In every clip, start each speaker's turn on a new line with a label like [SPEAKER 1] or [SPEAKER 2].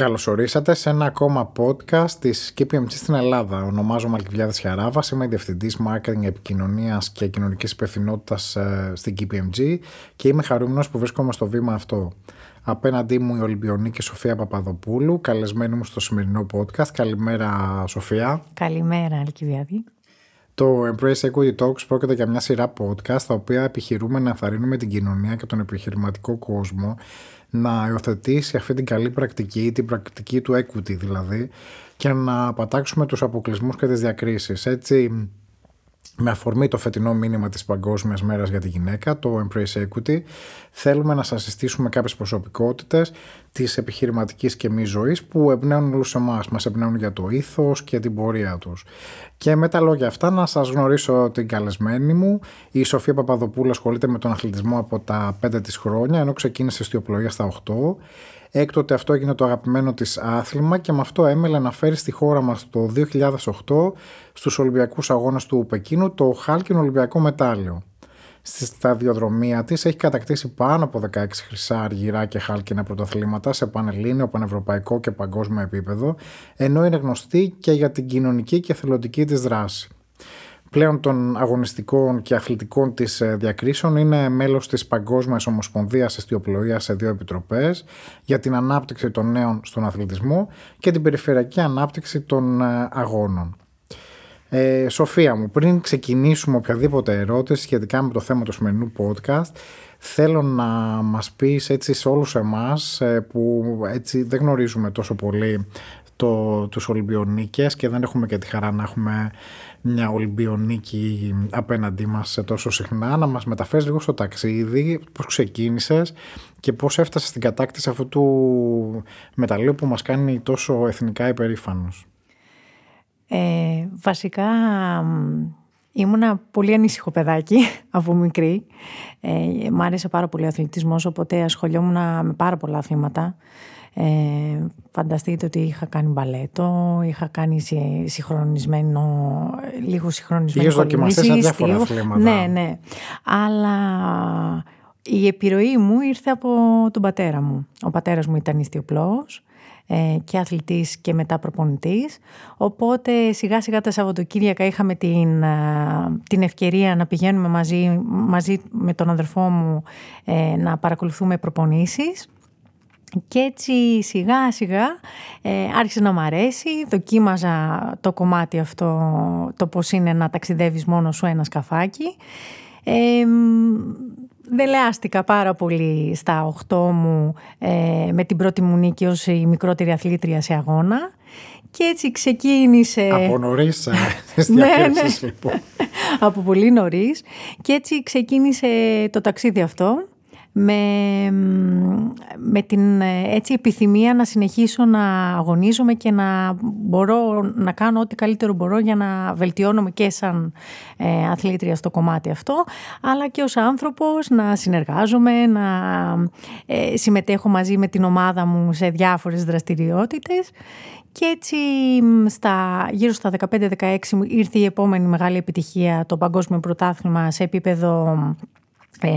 [SPEAKER 1] Καλώς ορίσατε σε ένα ακόμα podcast της KPMG στην Ελλάδα. Ονομάζομαι Αλκιβιάδης Χιαράβας, είμαι διευθυντής marketing επικοινωνίας και κοινωνικής υπευθυνότητας ε, στην KPMG και είμαι χαρούμενος που βρίσκομαι στο βήμα αυτό. Απέναντί μου η Ολυμπιονίκη Σοφία Παπαδοπούλου, καλεσμένη μου στο σημερινό podcast. Καλημέρα Σοφία.
[SPEAKER 2] Καλημέρα Αλκιβιάδη.
[SPEAKER 1] Το Embrace Equity Talks πρόκειται για μια σειρά podcast τα οποία επιχειρούμε να ενθαρρύνουμε την κοινωνία και τον επιχειρηματικό κόσμο να υιοθετήσει αυτή την καλή πρακτική, την πρακτική του equity δηλαδή, και να πατάξουμε τους αποκλεισμούς και τις διακρίσεις. Έτσι, με αφορμή το φετινό μήνυμα της Παγκόσμιας Μέρας για τη Γυναίκα, το Embrace Equity, θέλουμε να σας συστήσουμε κάποιες προσωπικότητες της επιχειρηματικής και μη ζωής που εμπνέουν όλους εμάς, μας εμπνέουν για το ήθος και την πορεία τους. Και με τα λόγια αυτά να σας γνωρίσω την καλεσμένη μου. Η Σοφία Παπαδοπούλου ασχολείται με τον αθλητισμό από τα 5 της χρόνια, ενώ ξεκίνησε στη οπλογία στα 8. Έκτοτε αυτό έγινε το αγαπημένο της άθλημα και με αυτό έμελε να φέρει στη χώρα μας το 2008 στους Ολυμπιακούς Αγώνες του Πεκίνου το χάλκινο Ολυμπιακό μετάλλιο. Στη σταδιοδρομία της έχει κατακτήσει πάνω από 16 χρυσά, αργυρά και χάλκινα πρωτοθλήματα σε πανελλήνιο, πανευρωπαϊκό και παγκόσμιο επίπεδο, ενώ είναι γνωστή και για την κοινωνική και θελοντική της δράση πλέον των αγωνιστικών και αθλητικών της ε, διακρίσεων είναι μέλος της Παγκόσμιας Ομοσπονδίας Εστιοπλοείας σε δύο επιτροπές για την ανάπτυξη των νέων στον αθλητισμό και την περιφερειακή ανάπτυξη των ε, αγώνων. Ε, Σοφία μου, πριν ξεκινήσουμε οποιαδήποτε ερώτηση σχετικά με το θέμα του σημερινού podcast, θέλω να μας πεις έτσι σε όλους εμάς ε, που έτσι δεν γνωρίζουμε τόσο πολύ το, τους Ολυμπιονίκες και δεν έχουμε και τη χαρά να έχουμε μια Ολυμπιονίκη απέναντί μας τόσο συχνά να μας μεταφέρεις λίγο στο ταξίδι πώς ξεκίνησες και πώς έφτασες στην κατάκτηση αυτού του μεταλλείου που μας κάνει τόσο εθνικά υπερήφανος.
[SPEAKER 2] Ε, βασικά ήμουνα πολύ ανήσυχο παιδάκι από μικρή. Ε, μ' άρεσε πάρα πολύ ο αθλητισμός, οπότε ασχολιόμουν με πάρα πολλά αθλήματα. Ε, φανταστείτε ότι είχα κάνει μπαλέτο, είχα κάνει συγχρονισμένο, λίγο συγχρονισμένο
[SPEAKER 1] Είχες δοκιμαστεί σε διάφορα αθλήματα.
[SPEAKER 2] Ναι, ναι. Αλλά η επιρροή μου ήρθε από τον πατέρα μου. Ο πατέρας μου ήταν ιστιοπλός ε, και αθλητής και μετά προπονητής. Οπότε σιγά σιγά τα Σαββατοκύριακα είχαμε την, ε, την ευκαιρία να πηγαίνουμε μαζί, μαζί με τον αδερφό μου ε, να παρακολουθούμε προπονήσεις. Και έτσι σιγά σιγά ε, άρχισε να μ' αρέσει, δοκίμαζα το κομμάτι αυτό, το πώς είναι να ταξιδεύεις μόνος σου ένα σκαφάκι. Ε, δελεάστηκα πάρα πολύ στα 8 μου ε, με την πρώτη μου νίκη ως η μικρότερη αθλήτρια σε αγώνα. Και έτσι ξεκίνησε...
[SPEAKER 1] Από νωρίς ε, ναι, ναι. λοιπόν.
[SPEAKER 2] Από πολύ νωρίς. Και έτσι ξεκίνησε το ταξίδι αυτό με, με την έτσι επιθυμία να συνεχίσω να αγωνίζομαι και να μπορώ να κάνω ό,τι καλύτερο μπορώ για να βελτιώνομαι και σαν ε, αθλήτρια στο κομμάτι αυτό αλλά και ως άνθρωπος να συνεργάζομαι, να ε, συμμετέχω μαζί με την ομάδα μου σε διάφορες δραστηριότητες. Και έτσι στα, γύρω στα 15-16 ήρθε η επόμενη μεγάλη επιτυχία το Παγκόσμιο Πρωτάθλημα σε επίπεδο ε,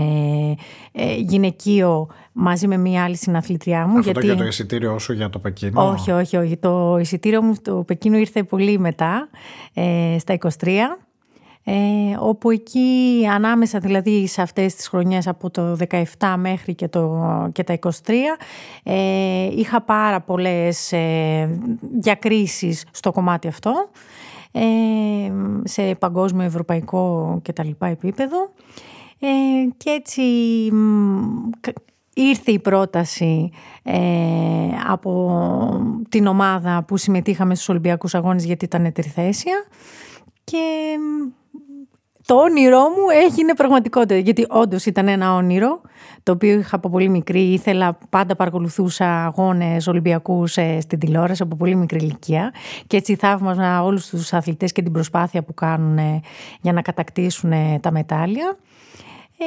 [SPEAKER 2] ε, γυναικείο μαζί με μία άλλη συναθλητριά μου.
[SPEAKER 1] Αυτό γιατί... για το εισιτήριο όσο για το Πεκίνο.
[SPEAKER 2] Όχι, όχι, όχι. Το εισιτήριο μου στο Πεκίνο ήρθε πολύ μετά, ε, στα 23. Ε, όπου εκεί ανάμεσα δηλαδή σε αυτές τις χρονιές από το 17 μέχρι και, το, και τα 23 ε, είχα πάρα πολλές ε, διακρίσεις στο κομμάτι αυτό ε, σε παγκόσμιο, ευρωπαϊκό και τα λοιπά επίπεδο ε, και έτσι ήρθε η πρόταση ε, από την ομάδα που συμμετείχαμε στους Ολυμπιακούς Αγώνες γιατί ήταν τριθέσια και το όνειρό μου έγινε πραγματικότητα γιατί όντως ήταν ένα όνειρο το οποίο είχα από πολύ μικρή ήθελα πάντα παρακολουθούσα αγώνες Ολυμπιακούς ε, στην τηλεόραση από πολύ μικρή ηλικία και έτσι θαύμαζα όλους τους αθλητές και την προσπάθεια που κάνουν για να κατακτήσουν τα μετάλλια
[SPEAKER 1] ε...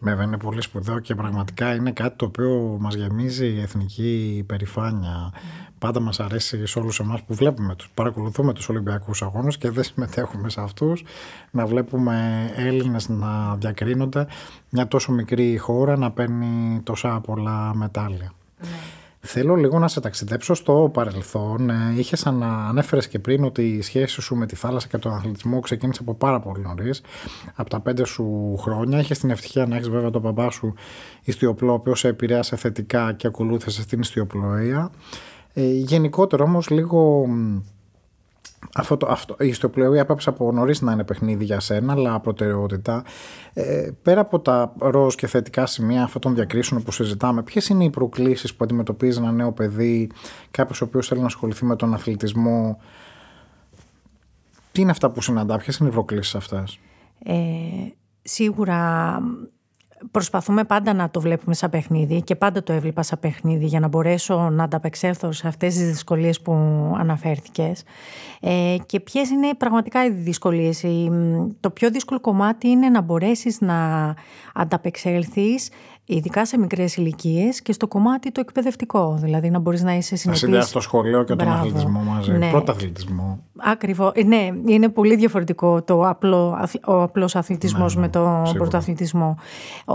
[SPEAKER 1] Βέβαια είναι πολύ σπουδαίο και πραγματικά είναι κάτι το οποίο μας γεμίζει η εθνική υπερηφάνεια. Πάντα μας αρέσει σε όλους εμάς που βλέπουμε, τους, παρακολουθούμε τους Ολυμπιακούς Αγώνες και δεν συμμετέχουμε σε αυτούς, να βλέπουμε Έλληνες να διακρίνονται, μια τόσο μικρή χώρα να παίρνει τόσα πολλά μετάλλια. Ναι. Θέλω λίγο να σε ταξιδέψω στο παρελθόν. Ε, Είχες ανέφερες και πριν ότι η σχέση σου με τη θάλασσα και τον αθλητισμό ξεκίνησε από πάρα πολύ νωρίς. Από τα πέντε σου χρόνια. Είχες την ευτυχία να έχεις βέβαια τον μπαμπά σου ιστιοπλό, ο οποίος σε επηρέασε θετικά και ακολούθησε στην ιστιοπλοεία. Ε, γενικότερα όμως λίγο αυτό, το, αυτό, η ιστοπλοεία έπαψε από νωρίς να είναι παιχνίδι για σένα, αλλά προτεραιότητα. Ε, πέρα από τα ροζ και θετικά σημεία αυτών των διακρίσεων που συζητάμε, ποιες είναι οι προκλήσεις που αντιμετωπίζει ένα νέο παιδί, κάποιος ο οποίος θέλει να ασχοληθεί με τον αθλητισμό; Τι είναι αυτά που συναντά, ποιες είναι οι προκλήσεις αυτές;
[SPEAKER 2] Ε, σίγουρα Προσπαθούμε πάντα να το βλέπουμε σαν παιχνίδι και πάντα το έβλεπα σαν παιχνίδι για να μπορέσω να ανταπεξέλθω σε αυτές τις δυσκολίες που αναφέρθηκες. Ε, και ποιες είναι πραγματικά οι δυσκολίες. Το πιο δύσκολο κομμάτι είναι να μπορέσεις να ανταπεξέλθεις ειδικά σε μικρές ηλικίες και στο κομμάτι το εκπαιδευτικό. Δηλαδή να μπορείς να είσαι συνεπής. Να
[SPEAKER 1] συνδυάσεις το σχολείο και τον αθλητισμό μαζί. Ναι. Πρώτο αθλητισμό.
[SPEAKER 2] Ακριβώς. Ε, ναι, είναι πολύ διαφορετικό το απλό, ο απλός αθλητισμός ναι, με τον ναι, πρωτοαθλητισμό.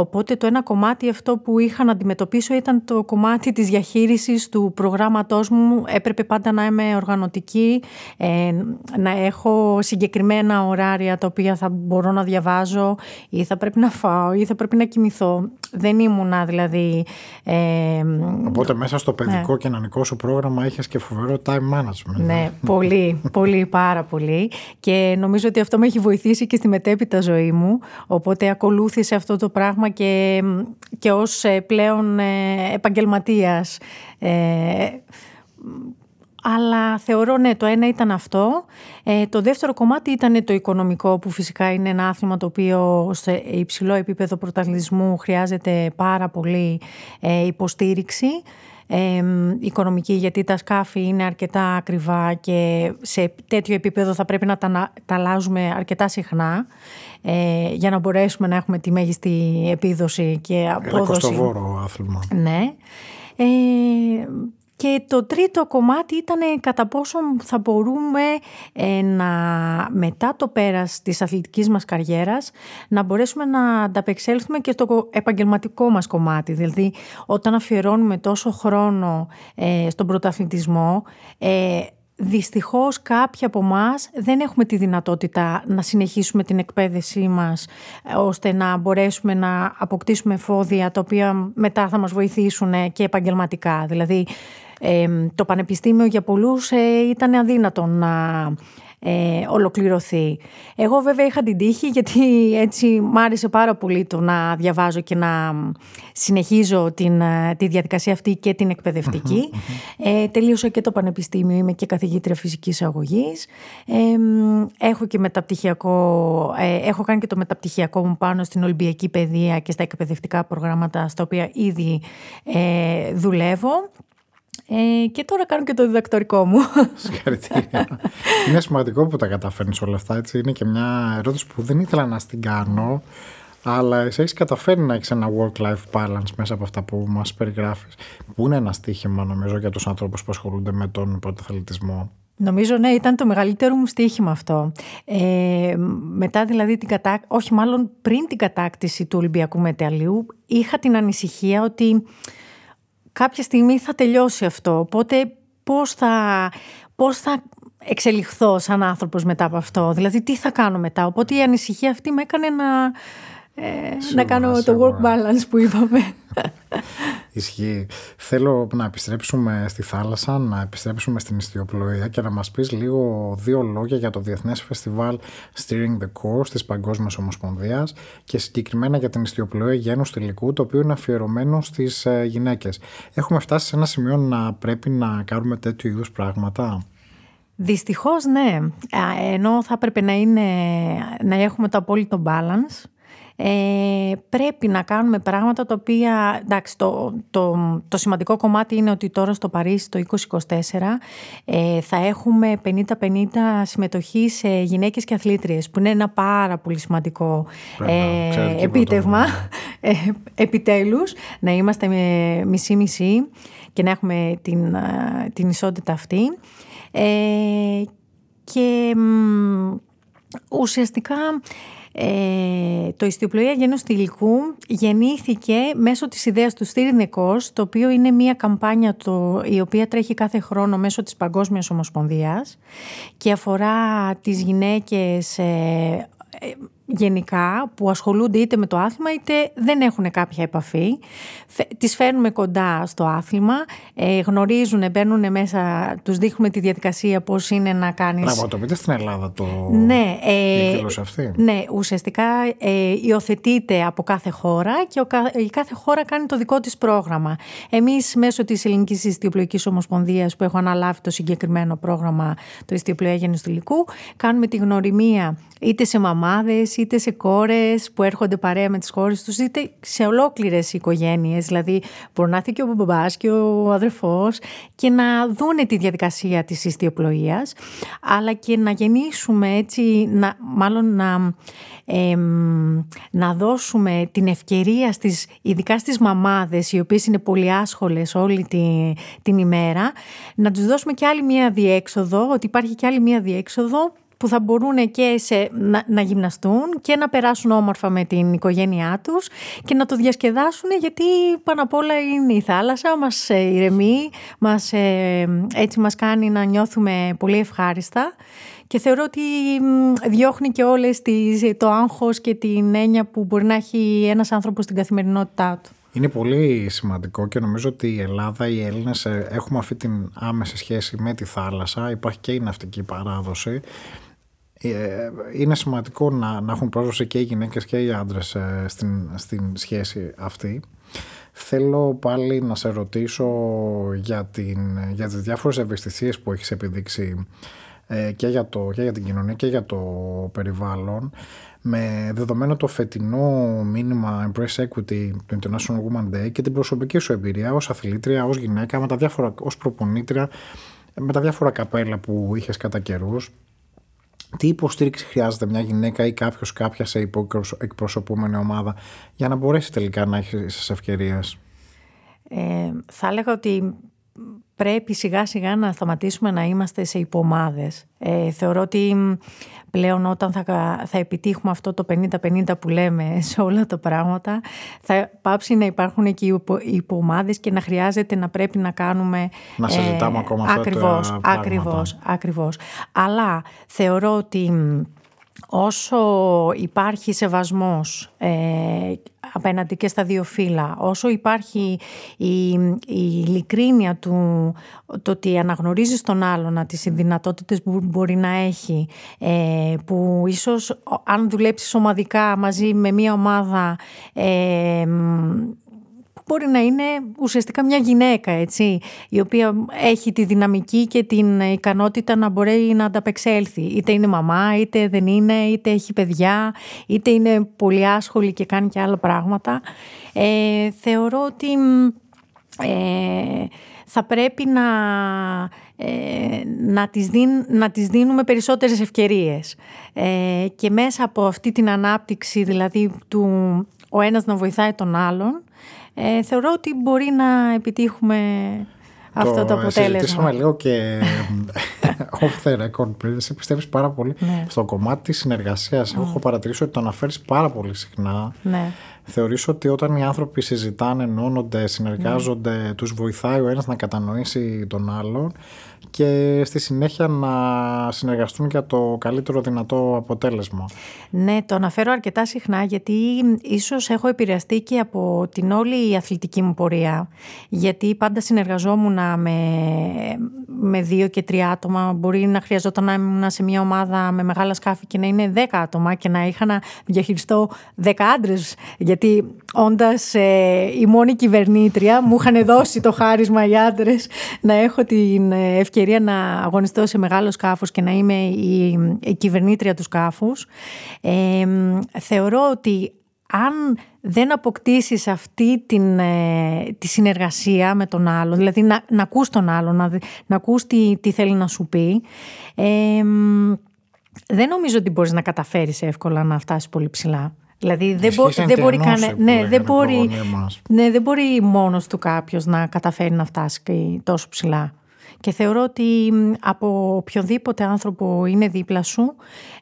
[SPEAKER 2] Οπότε το ένα κομμάτι αυτό που είχα να αντιμετωπίσω ήταν το κομμάτι της διαχείρισης του προγράμματός μου. Έπρεπε πάντα να είμαι οργανωτική, ε, να έχω συγκεκριμένα ωράρια τα οποία θα μπορώ να διαβάζω ή θα πρέπει να φάω ή θα πρέπει να κοιμηθώ. Δεν ήμουνα δηλαδή...
[SPEAKER 1] Ε, Οπότε μέσα στο παιδικό ναι. και κοινωνικό σου πρόγραμμα είχες και φοβερό time management.
[SPEAKER 2] Ναι, πολύ, πολύ, πάρα πολύ. Και νομίζω ότι αυτό με έχει βοηθήσει και στη μετέπειτα ζωή μου. Οπότε ακολούθησε αυτό το πράγμα και, και ως ε, πλέον ε, επαγγελματίας. Ε, αλλά θεωρώ ναι, το ένα ήταν αυτό. Ε, το δεύτερο κομμάτι ήταν το οικονομικό που φυσικά είναι ένα άθλημα το οποίο σε υψηλό επίπεδο πρωταθλητισμού χρειάζεται πάρα πολύ ε, υποστήριξη. Ε, οικονομική γιατί τα σκάφη είναι αρκετά ακριβά και σε τέτοιο επίπεδο θα πρέπει να τα, τα αλλάζουμε αρκετά συχνά ε, για να μπορέσουμε να έχουμε τη μέγιστη επίδοση και απόδοση.
[SPEAKER 1] Είναι άθλημα.
[SPEAKER 2] Ναι. Ε, και το τρίτο κομμάτι ήταν κατά πόσο θα μπορούμε ε, να μετά το πέρας της αθλητικής μας καριέρας να μπορέσουμε να ανταπεξέλθουμε και στο επαγγελματικό μας κομμάτι. Δηλαδή όταν αφιερώνουμε τόσο χρόνο ε, στον πρωταθλητισμό ε, Δυστυχώς κάποιοι από εμάς δεν έχουμε τη δυνατότητα να συνεχίσουμε την εκπαίδευσή μας ώστε να μπορέσουμε να αποκτήσουμε φόδια τα οποία μετά θα μας βοηθήσουν και επαγγελματικά. Δηλαδή το πανεπιστήμιο για πολλούς ε, ήταν αδύνατο να ε, ολοκληρωθεί. Εγώ βέβαια είχα την τύχη γιατί έτσι μ' άρεσε πάρα πολύ το να διαβάζω και να συνεχίζω την, ε, τη διαδικασία αυτή και την εκπαιδευτικη Ε, τελείωσα και το πανεπιστήμιο, είμαι και καθηγήτρια φυσικής αγωγής. έχω και μεταπτυχιακό, ε, έχω κάνει και το μεταπτυχιακό μου πάνω στην Ολυμπιακή Παιδεία και στα εκπαιδευτικά προγράμματα στα οποία ήδη ε, δουλεύω. Ε, και τώρα κάνω και το διδακτορικό μου.
[SPEAKER 1] Συγχαρητήρια. είναι σημαντικό που τα καταφέρνεις όλα αυτά. Έτσι. Είναι και μια ερώτηση που δεν ήθελα να την κάνω. Αλλά εσύ έχεις καταφέρει να έχεις ένα work-life balance μέσα από αυτά που μας περιγράφεις. Που είναι ένα στίχημα, νομίζω, για τους ανθρώπους που ασχολούνται με τον πρωτοθελητισμό.
[SPEAKER 2] Νομίζω ναι, ήταν το μεγαλύτερο μου στοίχημα αυτό. Ε, μετά δηλαδή την κατάκτηση, όχι μάλλον πριν την κατάκτηση του Ολυμπιακού Μεταλλίου, είχα την ανησυχία ότι κάποια στιγμή θα τελειώσει αυτό. Οπότε πώς θα, πώς θα εξελιχθώ σαν άνθρωπος μετά από αυτό; Δηλαδή τι θα κάνω μετά; Οπότε η ανησυχία αυτή με έκανε να, ε, να κάνω το work balance που είπαμε.
[SPEAKER 1] Ισχύει. Θέλω να επιστρέψουμε στη θάλασσα, να επιστρέψουμε στην ιστιοπλοεία και να μας πεις λίγο δύο λόγια για το Διεθνές Φεστιβάλ Steering the Course της Παγκόσμιας Ομοσπονδίας και συγκεκριμένα για την ιστιοπλοεία γένους τελικού, το οποίο είναι αφιερωμένο στις ε, γυναίκες. Έχουμε φτάσει σε ένα σημείο να πρέπει να κάνουμε τέτοιου είδους πράγματα;
[SPEAKER 2] Δυστυχώς ναι, ενώ θα έπρεπε να, είναι, να έχουμε το απόλυτο balance ε, πρέπει να κάνουμε πράγματα τα οποία, εντάξει, το, το, το σημαντικό κομμάτι είναι ότι τώρα στο Παρίσι το 2024 ε, θα έχουμε 50-50 συμμετοχή σε γυναίκες και αθλήτριες, που είναι ένα πάρα πολύ σημαντικό ε, επίτευγμα, ε, επιτέλους, να είμαστε μισή-μισή και να έχουμε την, την ισότητα αυτή. Ε, και ουσιαστικά ε, το ιστιοπλοεία γένους υλικού γεννήθηκε μέσω της ιδέας του Στήρινεκός, το οποίο είναι μια καμπάνια το, η οποία τρέχει κάθε χρόνο μέσω της Παγκόσμιας Ομοσπονδίας και αφορά τις γυναίκες ε, ε γενικά που ασχολούνται είτε με το άθλημα είτε δεν έχουν κάποια επαφή. Τις φέρνουμε κοντά στο άθλημα, ε, γνωρίζουν, μπαίνουν μέσα, τους δείχνουμε τη διαδικασία πώς είναι να κάνεις...
[SPEAKER 1] Πραγματοποιείται στην Ελλάδα το
[SPEAKER 2] ναι,
[SPEAKER 1] ε, αυτή.
[SPEAKER 2] Ναι, ουσιαστικά ε, υιοθετείται από κάθε χώρα και ο, η κάθε χώρα κάνει το δικό της πρόγραμμα. Εμείς μέσω της Ελληνικής Ιστιοπλοϊκής Ομοσπονδίας που έχω αναλάβει το συγκεκριμένο πρόγραμμα το Ιστιοπλοία Γενιστουλικού κάνουμε τη γνωριμία είτε σε μαμάδες είτε σε κόρες που έρχονται παρέα με τις κόρες τους, είτε σε ολόκληρες οικογένειες. Δηλαδή, μπορεί να έρθει και ο μπαμπάς και ο αδερφός και να δούνε τη διαδικασία της ιστιοπλοείας, αλλά και να γεννήσουμε έτσι, να, μάλλον να, να δώσουμε την ευκαιρία στις, ειδικά στις μαμάδες, οι οποίες είναι πολύ άσχολες όλη τη, την ημέρα, να τους δώσουμε και άλλη μία διέξοδο, ότι υπάρχει και άλλη μία διέξοδο που θα μπορούν και σε, να, να γυμναστούν και να περάσουν όμορφα με την οικογένειά τους και να το διασκεδάσουν γιατί πάνω απ' όλα είναι η θάλασσα, μας ε, ηρεμεί, μας, ε, έτσι μας κάνει να νιώθουμε πολύ ευχάριστα και θεωρώ ότι διώχνει και όλες τις, το άγχος και την έννοια που μπορεί να έχει ένας άνθρωπος στην καθημερινότητά του.
[SPEAKER 1] Είναι πολύ σημαντικό και νομίζω ότι η Ελλάδα, οι Έλληνες ε, έχουμε αυτή την άμεση σχέση με τη θάλασσα. Υπάρχει και η ναυτική παράδοση ε, είναι σημαντικό να, να έχουν πρόσβαση και οι γυναίκες και οι άντρες ε, στην, στην σχέση αυτή. Θέλω πάλι να σε ρωτήσω για, την, για τις διάφορες ευαισθησίες που έχεις επιδείξει ε, και για, το, και για την κοινωνία και για το περιβάλλον με δεδομένο το φετινό μήνυμα Embrace Equity του International Woman Day και την προσωπική σου εμπειρία ως αθλήτρια, ως γυναίκα, με τα διάφορα, ως προπονήτρια, με τα διάφορα καπέλα που είχες κατά καιρούς τι υποστήριξη χρειάζεται μια γυναίκα ή κάποιος κάποια σε εκπροσωπούμενη ομάδα για να μπορέσει τελικά να έχει τις ευκαιρίες;
[SPEAKER 2] Ε, θα έλεγα ότι πρέπει σιγά σιγά να σταματήσουμε να είμαστε σε υπομάδες. Ε, θεωρώ ότι πλέον όταν θα, θα επιτύχουμε αυτό το 50-50 που λέμε σε όλα τα πράγματα θα πάψει να υπάρχουν και οι υπομάδες και να χρειάζεται να πρέπει να κάνουμε...
[SPEAKER 1] Να συζητάμε ε, ακόμα
[SPEAKER 2] αυτά ακριβώς, τα ακριβώς, ακριβώς. Αλλά θεωρώ ότι όσο υπάρχει σεβασμός ε, απέναντι και στα δύο φύλλα, όσο υπάρχει η, η ειλικρίνεια του το ότι αναγνωρίζεις τον άλλον, τις δυνατότητες που μπορεί να έχει, ε, που ίσως αν δουλέψεις ομαδικά μαζί με μια ομάδα ε, μπορεί να είναι ουσιαστικά μια γυναίκα, έτσι, η οποία έχει τη δυναμική και την ικανότητα να μπορεί να ανταπεξέλθει. Είτε είναι μαμά, είτε δεν είναι, είτε έχει παιδιά, είτε είναι πολύ άσχολη και κάνει και άλλα πράγματα. Ε, θεωρώ ότι ε, θα πρέπει να, ε, να, τις να τις δίνουμε περισσότερες ευκαιρίες. Ε, και μέσα από αυτή την ανάπτυξη, δηλαδή του ο ένας να βοηθάει τον άλλον, ε, θεωρώ ότι μπορεί να επιτύχουμε αυτό το αποτέλεσμα.
[SPEAKER 1] Συζητήσαμε λίγο και off the record πριν. Εσύ πιστεύεις πάρα πολύ ναι. στο κομμάτι της συνεργασίας. Έχω παρατηρήσει ότι το αναφέρεις πάρα πολύ συχνά.
[SPEAKER 2] Ναι.
[SPEAKER 1] Θεωρείς ότι όταν οι άνθρωποι συζητάνε, ενώνονται, συνεργάζονται, ναι. τους βοηθάει ο ένας να κατανοήσει τον άλλον και στη συνέχεια να συνεργαστούν για το καλύτερο δυνατό αποτέλεσμα.
[SPEAKER 2] Ναι, το αναφέρω αρκετά συχνά γιατί ίσως έχω επηρεαστεί και από την όλη η αθλητική μου πορεία γιατί πάντα συνεργαζόμουν με, με δύο και τρία άτομα μπορεί να χρειαζόταν να ήμουν σε μια ομάδα με μεγάλα σκάφη και να είναι δέκα άτομα και να είχα να διαχειριστώ δέκα άντρες. Γιατί όντας ε, η μόνη κυβερνήτρια μου είχαν δώσει το χάρισμα οι άντρες να έχω την ευκαιρία ευκαιρία να αγωνιστώ σε μεγάλο σκάφος και να είμαι η, η κυβερνήτρια του σκάφους. Ε, θεωρώ ότι αν δεν αποκτήσεις αυτή την, ε, τη συνεργασία με τον άλλο, δηλαδή να, να ακούς τον άλλο, να, να ακούς τι, τι θέλει να σου πει, ε, δεν νομίζω ότι μπορείς να καταφέρεις εύκολα να φτάσεις πολύ ψηλά. Δηλαδή δεν, μπο, δεν μπορεί κανε, ναι, δεν μπορεί, ναι, δεν μπορεί μόνος του κάποιος να καταφέρει να φτάσει τόσο ψηλά. και θεωρώ ότι από οποιονδήποτε άνθρωπο είναι δίπλα σου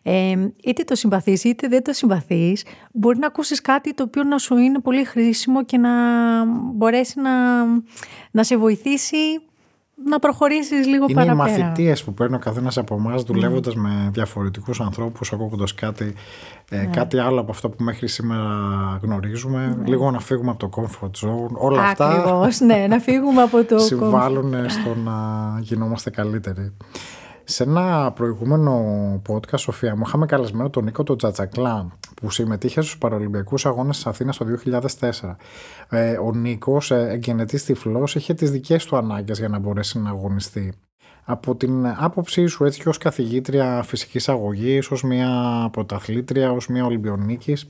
[SPEAKER 2] ε, είτε το συμπαθείς είτε δεν το συμπαθείς μπορεί να ακούσεις κάτι το οποίο να σου είναι πολύ χρήσιμο και να μπορέσει να, να σε βοηθήσει να προχωρήσεις λίγο
[SPEAKER 1] είναι
[SPEAKER 2] παραπέρα.
[SPEAKER 1] Είναι οι μαθητείες που παίρνει ο καθένας από εμάς δουλεύοντας με διαφορετικούς ανθρώπους, ακούγοντας κάτι, ε, ναι. κάτι άλλο από αυτό που μέχρι σήμερα γνωρίζουμε. Ναι. Λίγο να φύγουμε από το comfort zone. Όλα
[SPEAKER 2] Ακριβώς, αυτά ναι, να φύγουμε από το
[SPEAKER 1] συμβάλλουν στο να γινόμαστε καλύτεροι. Σε ένα προηγούμενο podcast, Σοφία, μου είχαμε καλεσμένο τον Νίκο τον Τζατζακλά, που συμμετείχε στους Παραλυμπιακούς Αγώνες της Αθήνας το 2004. Ε, ο Νίκος, ε, εγκαινετής τυφλός, είχε τις δικές του ανάγκες για να μπορέσει να αγωνιστεί. Από την άποψή σου έτσι και ως καθηγήτρια φυσικής αγωγής, ως μια πρωταθλήτρια, ως μια Ολυμπιονίκης,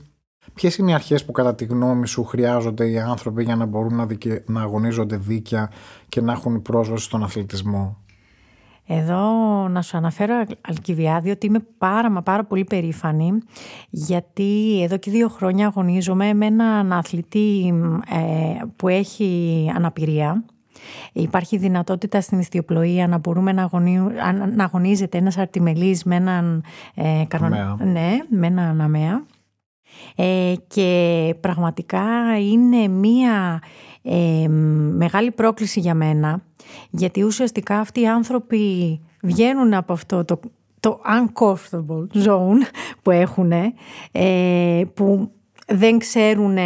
[SPEAKER 1] Ποιες είναι οι αρχές που κατά τη γνώμη σου χρειάζονται οι άνθρωποι για να μπορούν να, να αγωνίζονται δίκαια και να έχουν πρόσβαση στον αθλητισμό;
[SPEAKER 2] Εδώ να σου αναφέρω Αλκιβιάδη ότι είμαι πάρα μα πάρα πολύ περήφανη γιατί εδώ και δύο χρόνια αγωνίζομαι με έναν αθλητή ε, που έχει αναπηρία. Υπάρχει δυνατότητα στην ιστιοπλοεία να μπορούμε να, να αγωνίζεται ένας αρτιμελής με έναν, ε, ναι, με έναν αμαία. Ε, και πραγματικά είναι μία ε, μεγάλη πρόκληση για μένα γιατί ουσιαστικά αυτοί οι άνθρωποι βγαίνουν από αυτό το, το uncomfortable zone που έχουν ε, που δεν ξέρουν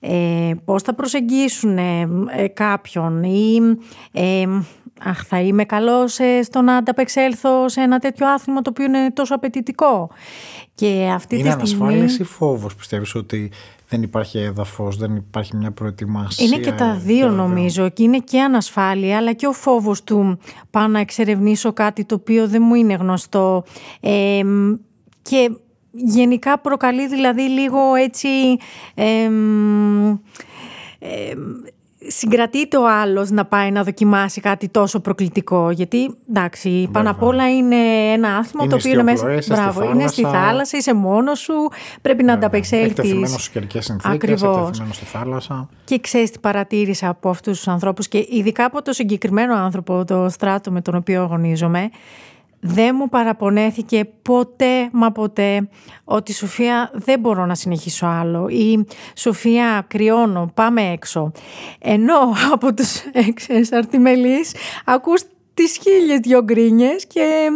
[SPEAKER 2] ε, πώς θα προσεγγίσουν ε, κάποιον ή ε, αχ, θα είμαι καλός στο να ανταπεξέλθω σε ένα τέτοιο άθλημα το οποίο είναι τόσο απαιτητικό.
[SPEAKER 1] Και αυτή είναι τη στιγμή... ανασφάλιση ή φόβος πιστεύεις ότι δεν υπάρχει έδαφος, δεν υπάρχει μια προετοιμασία.
[SPEAKER 2] Είναι και τα δύο νομίζω και είναι και ανασφάλεια αλλά και ο φόβος του πάω να εξερευνήσω κάτι το οποίο δεν μου είναι γνωστό και γενικά προκαλεί δηλαδή λίγο έτσι συγκρατείται ο άλλος να πάει να δοκιμάσει κάτι τόσο προκλητικό. Γιατί, εντάξει, πάνω απ' όλα είναι ένα άθλημα το οποίο είναι μέσα. Μπράβο, είναι στη θάλασσα, είσαι μόνος σου, πρέπει να ανταπεξέλθεις.
[SPEAKER 1] Εκτεθειμένο στι καιρικέ συνθήκες, εκτεθειμένο στη θάλασσα.
[SPEAKER 2] Και ξέρεις τι παρατήρησα από αυτούς τους ανθρώπους και ειδικά από το συγκεκριμένο άνθρωπο, το στράτο με τον οποίο αγωνίζομαι δεν μου παραπονέθηκε ποτέ μα ποτέ ότι Σοφία δεν μπορώ να συνεχίσω άλλο. Ή Σοφία κρυώνω πάμε έξω. Ενώ από τους εξαρτημελείς ακούς τις χίλιες δυο γκρίνιες και,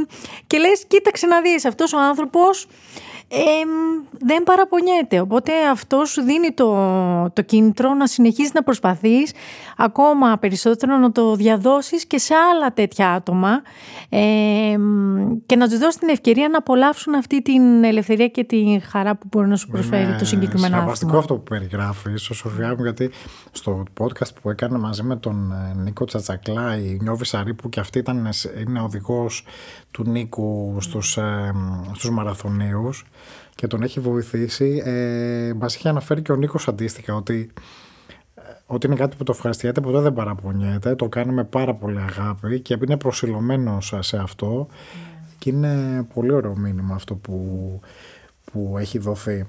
[SPEAKER 2] και λες κοίταξε να δεις αυτός ο άνθρωπος δεν παραπονιέται. Οπότε αυτό σου δίνει το, το κίνητρο να συνεχίσεις να προσπαθείς ακόμα περισσότερο να το διαδώσεις και σε άλλα τέτοια άτομα και να τους δώσεις την ευκαιρία να απολαύσουν αυτή την ελευθερία και την χαρά που μπορεί να σου προσφέρει το συγκεκριμένο άτομο.
[SPEAKER 1] Είναι αυτό που περιγράφει, Σοφιά μου, γιατί στο podcast που έκανε μαζί με τον ε, Νίκο Τσατσακλά, η Νιώβης Σαρή, και αυτή ήταν, είναι οδηγός του Νίκου στους, ε, στους μαραθωνίους, και τον έχει βοηθήσει. Ε, Μας είχε αναφέρει και ο Νίκος αντίστοιχα ότι, ε, ότι είναι κάτι που το ευχαριστιέται, ποτέ δεν παραπονιέται. Το κάνει με πάρα πολύ αγάπη και είναι προσιλωμένος σε αυτό. Yeah. Και είναι πολύ ωραίο μήνυμα αυτό που, που έχει δοθεί.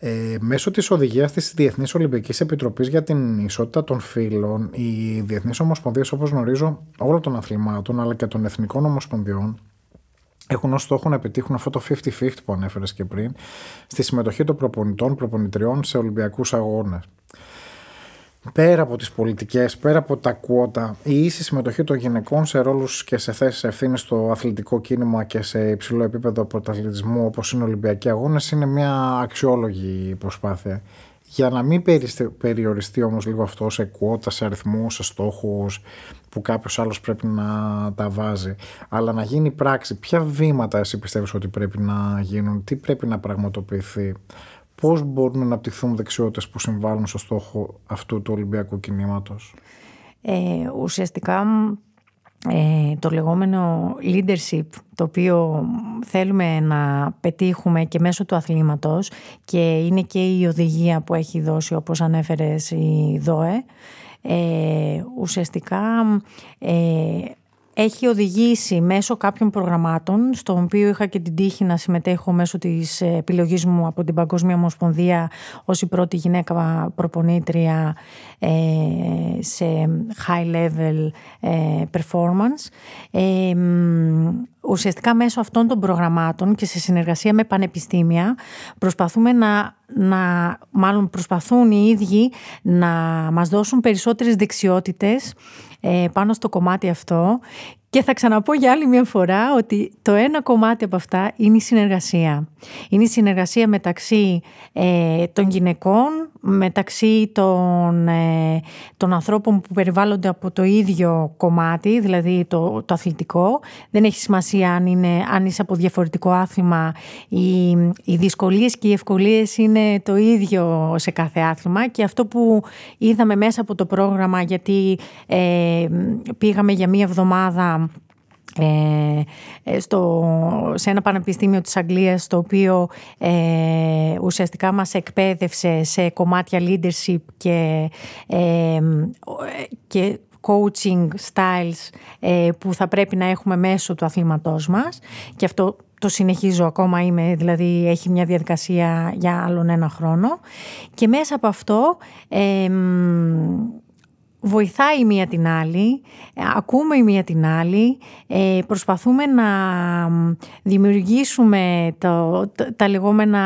[SPEAKER 1] Ε, μέσω της οδηγίας της Διεθνής Ολυμπικής Επιτροπής για την ισότητα των φύλων, οι Διεθνείς Ομοσπονδίες, όπως γνωρίζω, όλων των αθλημάτων, αλλά και των εθνικών ομοσπονδιών, έχουν ως στόχο να επιτύχουν αυτό το 50-50 που ανέφερες και πριν στη συμμετοχή των προπονητών, προπονητριών σε Ολυμπιακούς αγώνες. Πέρα από τις πολιτικές, πέρα από τα κουότα, η ίση συμμετοχή των γυναικών σε ρόλους και σε θέσεις ευθύνης στο αθλητικό κίνημα και σε υψηλό επίπεδο πρωταθλητισμού όπως είναι Ολυμπιακοί αγώνες είναι μια αξιόλογη προσπάθεια. Για να μην περιοριστεί όμως λίγο αυτό σε κουότα, σε αριθμούς, σε στόχους που κάποιος άλλος πρέπει να τα βάζει αλλά να γίνει πράξη. Ποια βήματα εσύ πιστεύεις ότι πρέπει να γίνουν, τι πρέπει να πραγματοποιηθεί, πώς μπορούν να αναπτυχθούν δεξιότητες που συμβάλλουν στο στόχο αυτού του Ολυμπιακού κινήματος;
[SPEAKER 2] Ε, ουσιαστικά ε, το λεγόμενο leadership το οποίο θέλουμε να πετύχουμε και μέσω του αθλήματος και είναι και η οδηγία που έχει δώσει όπως ανέφερες η ΔΟΕ ε, ουσιαστικά ε, έχει οδηγήσει μέσω κάποιων προγραμμάτων, στο οποίο είχα και την τύχη να συμμετέχω μέσω της επιλογής μου από την Παγκόσμια Ομοσπονδία ως η πρώτη γυναίκα προπονήτρια ε, σε high level ε, performance. Ε, ουσιαστικά μέσω αυτών των προγραμμάτων και σε συνεργασία με πανεπιστήμια προσπαθούμε να, να μάλλον προσπαθούν οι ίδιοι να μας δώσουν περισσότερες δεξιότητες ε, πάνω στο κομμάτι αυτό και θα ξαναπώ για άλλη μια φορά ότι το ένα κομμάτι από αυτά είναι η συνεργασία. Είναι η συνεργασία μεταξύ ε, των γυναικών, μεταξύ των, ε, των ανθρώπων που περιβάλλονται από το ίδιο κομμάτι, δηλαδή το, το αθλητικό. Δεν έχει σημασία αν, είναι, αν είσαι από διαφορετικό άθλημα. Οι, οι δυσκολίες και οι ευκολίες είναι το ίδιο σε κάθε άθλημα και αυτό που είδαμε μέσα από το πρόγραμμα γιατί ε, πήγαμε για μία εβδομάδα ε, ε, στο, σε ένα πανεπιστήμιο της Αγγλίας το οποίο ε, ουσιαστικά μας εκπαίδευσε σε κομμάτια leadership και, ε, και coaching styles που θα πρέπει να έχουμε μέσω του αθλήματός μας. Και αυτό το συνεχίζω ακόμα, είμαι, δηλαδή έχει μια διαδικασία για άλλον ένα χρόνο. Και μέσα από αυτό βοηθάει η μία την άλλη, ε, ακούμε η μία την άλλη, ε, προσπαθούμε να δημιουργήσουμε το, τα λεγόμενα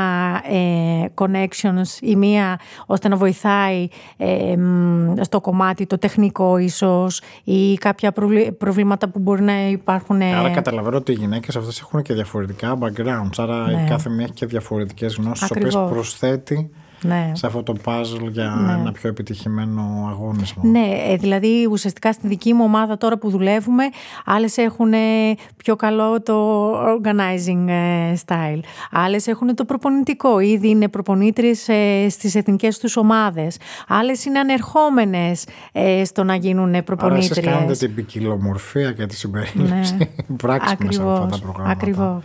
[SPEAKER 2] ε, connections η μία ώστε να βοηθάει στο κομμάτι το τεχνικό ίσως ή κάποια προβλήματα που μπορεί να υπάρχουν.
[SPEAKER 1] Άρα καταλαβαίνω ότι οι γυναίκες αυτές έχουν και διαφορετικά backgrounds, άρα ναι. κάθε μία έχει και διαφορετικές γνώσεις, τις οποίες προσθέτει ναι. σε αυτό το puzzle για ναι. ένα πιο επιτυχημένο αγώνισμα.
[SPEAKER 2] Ναι, ε, δηλαδή ουσιαστικά στη δική μου ομάδα τώρα που δουλεύουμε, άλλες έχουν πιο καλό το organizing ε, style. Άλλες έχουν το προπονητικό, ήδη είναι προπονήτριες στις εθνικές τους ομάδες. Άλλες είναι ανερχόμενες ε, στο να γίνουν προπονήτριες.
[SPEAKER 1] Άρα κάνετε την ποικιλομορφία και τη συμπερίληψη ναι. πράξη μέσα από αυτά τα προγράμματα.
[SPEAKER 2] Ακριβώς.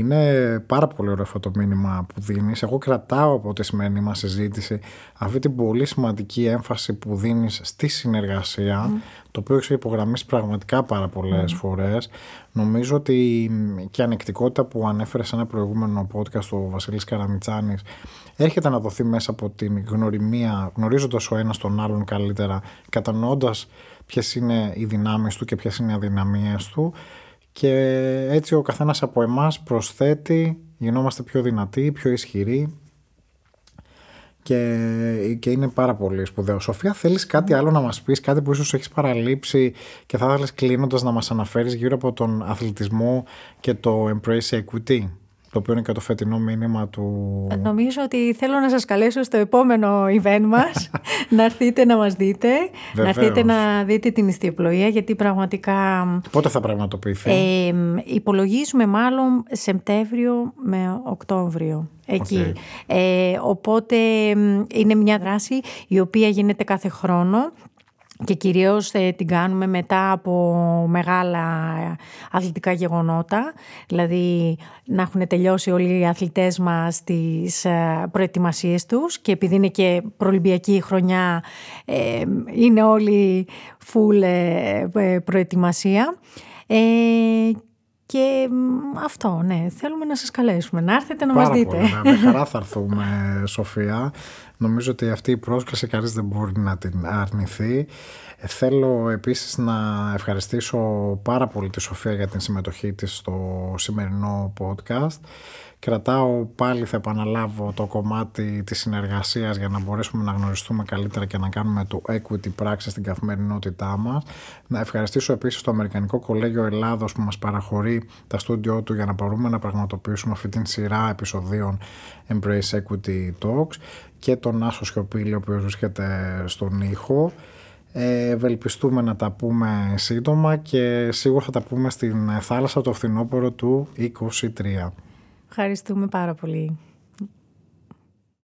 [SPEAKER 1] Είναι πάρα πολύ ωραίο αυτό το μήνυμα που δίνεις. Εγώ κρατάω από τη σημερινή μας συζήτηση αυτή την πολύ σημαντική έμφαση που δίνεις στη συνεργασία, το οποίο έχει υπογραμμίσει πραγματικά πάρα πολλές mm. φορές. Νομίζω ότι και η ανεκτικότητα που ανέφερε σε ένα προηγούμενο podcast ο Βασίλης Καραμιτσάνης έρχεται να δοθεί μέσα από την γνωριμία, γνωρίζοντας ο ένας τον άλλον καλύτερα, κατανοώντας ποιες είναι οι δυνάμεις του και ποιες είναι οι αδυναμίες του και έτσι ο καθένας από εμάς προσθέτει, γινόμαστε πιο δυνατοί, πιο ισχυροί και, και είναι πάρα πολύ σπουδαίο. Σοφία, θέλεις κάτι άλλο να μας πεις, κάτι που ίσως έχεις παραλείψει και θα ήθελες κλείνοντας να μας αναφέρεις γύρω από τον αθλητισμό και το Embrace Equity; Το οποίο είναι και το φετινό μήνυμα του...
[SPEAKER 2] Νομίζω ότι θέλω να σας καλέσω στο επόμενο event μας, να έρθετε να μας δείτε, να έρθετε να δείτε την ιστιοπλοεία, γιατί πραγματικά...
[SPEAKER 1] Πότε θα πραγματοποιηθεί;
[SPEAKER 2] Ε, υπολογίζουμε μάλλον Σεπτέμβριο με Οκτώβριο. Εκεί. Ε, οπότε είναι μια δράση η οποία γίνεται κάθε χρόνο και κυρίως ε, την κάνουμε μετά από μεγάλα αθλητικά γεγονότα, δηλαδή να έχουν τελειώσει όλοι οι αθλητές μας τις ε, προετοιμασίες τους και επειδή είναι και προολυμπιακή χρονιά ε, είναι όλοι full προετοιμασία. Και αυτό, ναι, θέλουμε να σας καλέσουμε, να έρθετε να
[SPEAKER 1] Πάρα
[SPEAKER 2] μας δείτε.
[SPEAKER 1] Πολύ, με χαρά θα έρθουμε, Σοφία. Νομίζω ότι αυτή η πρόσκληση κανείς δεν μπορεί να την αρνηθεί. Ε, θέλω επίσης να ευχαριστήσω πάρα πολύ τη Σοφία για την συμμετοχή της στο σημερινό podcast. Κρατάω πάλι, θα επαναλάβω, το κομμάτι της συνεργασίας για να μπορέσουμε να γνωριστούμε καλύτερα και να κάνουμε το equity πράξη στην καθημερινότητά μας. Να ευχαριστήσω επίσης το Αμερικανικό Κολέγιο Ελλάδος που μας παραχωρεί τα στούντιό του για να μπορούμε να πραγματοποιήσουμε αυτή την σειρά επεισοδίων Embrace Equity Talks και τον Άσο Σιωπήλη ο οποίος βρίσκεται στον ήχο. Ε, ευελπιστούμε να τα πούμε σύντομα και σίγουρα θα τα πούμε στην θάλασσα το φθινόπωρο του 23.
[SPEAKER 2] Ευχαριστούμε πάρα πολύ.